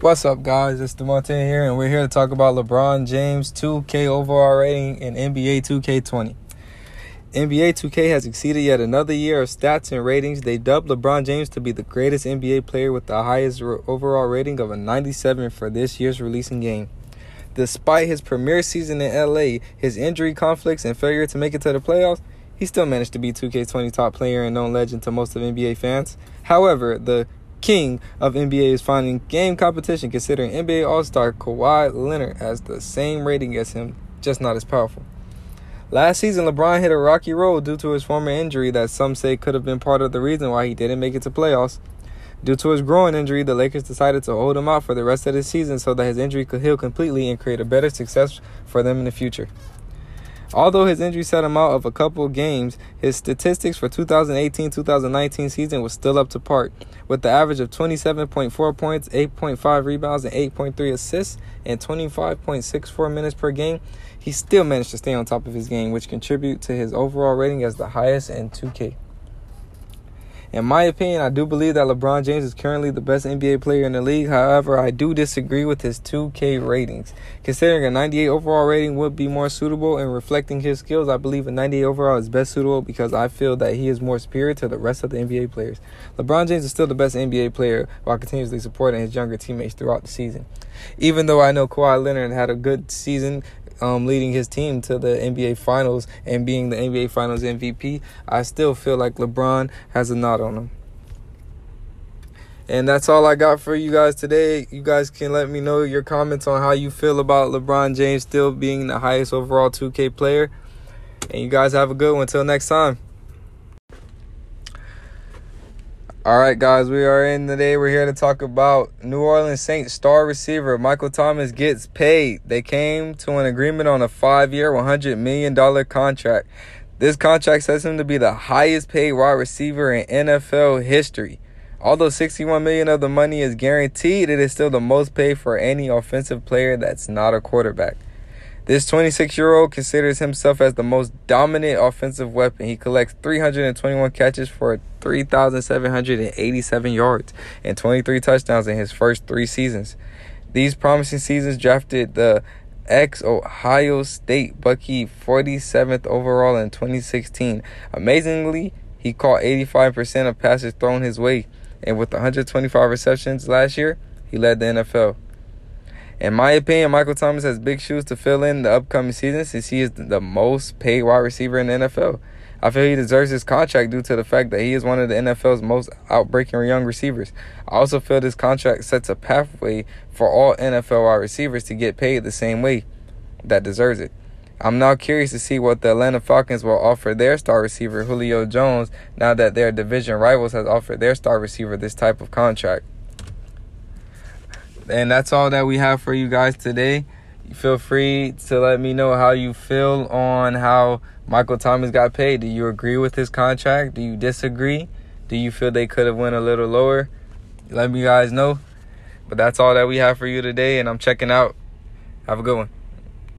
What's up, guys? It's DeMonte here, and we're here to talk about LeBron James' 2K overall rating in NBA 2K20. NBA 2K has exceeded yet another year of stats and ratings. They dubbed LeBron James to be the greatest NBA player with the highest overall rating of a 97 for this year's releasing game. Despite his premier season in LA, his injury conflicts, and failure to make it to the playoffs, he still managed to be 2K20 top player and known legend to most of NBA fans. However, the king of NBA is finding game competition considering NBA All-Star Kawhi Leonard has the same rating as him, just not as powerful. Last season, LeBron hit a rocky road due to his former injury that some say could have been part of the reason why he didn't make it to playoffs. Due to his groin injury, the Lakers decided to hold him out for the rest of the season so that his injury could heal completely and create a better success for them in the future. Although his injury set him out of a couple games, his statistics for 2018-2019 season was still up to par, with the average of 27.4 points, 8.5 rebounds, and 8.3 assists, and 25.64 minutes per game. He still managed to stay on top of his game, which contributed to his overall rating as the highest in 2K. In my opinion, I do believe that LeBron James is currently the best NBA player in the league. However, I do disagree with his 2K ratings. Considering a 98 overall rating would be more suitable in reflecting his skills, I believe a 98 overall is best suitable because I feel that he is more superior to the rest of the NBA players. LeBron James is still the best NBA player while continuously supporting his younger teammates throughout the season. Even though I know Kawhi Leonard had a good season um, leading his team to the NBA Finals and being the NBA Finals MVP, I still feel like LeBron has a nod on him. And that's all I got for you guys today. You guys can let me know your comments on how you feel about LeBron James still being the highest overall 2K player. And you guys have a good one. Until next time. All right, guys, we are in today. We're here to talk about New Orleans Saints star receiver Michael Thomas gets paid. They came to an agreement on a five year, $100 million contract. This contract sets him to be the highest paid wide receiver in NFL history. Although 61 million of the money is guaranteed, it is still the most paid for any offensive player that's not a quarterback. This 26 year old considers himself as the most dominant offensive weapon. He collects 321 catches for 3,787 yards and 23 touchdowns in his first three seasons. These promising seasons drafted the ex Ohio State Buckeye 47th overall in 2016. Amazingly, he caught 85% of passes thrown his way, and with 125 receptions last year, he led the NFL. In my opinion, Michael Thomas has big shoes to fill in the upcoming season since he is the most paid wide receiver in the NFL. I feel he deserves his contract due to the fact that he is one of the NFL's most outbreaking young receivers. I also feel this contract sets a pathway for all NFL wide receivers to get paid the same way that deserves it. I'm now curious to see what the Atlanta Falcons will offer their star receiver Julio Jones now that their division rivals has offered their star receiver this type of contract. And that's all that we have for you guys today. Feel free to let me know how you feel on how Michael Thomas got paid. Do you agree with his contract? Do you disagree? Do you feel they could have went a little lower? Let me guys know. But that's all that we have for you today, and I'm checking out. Have a good one.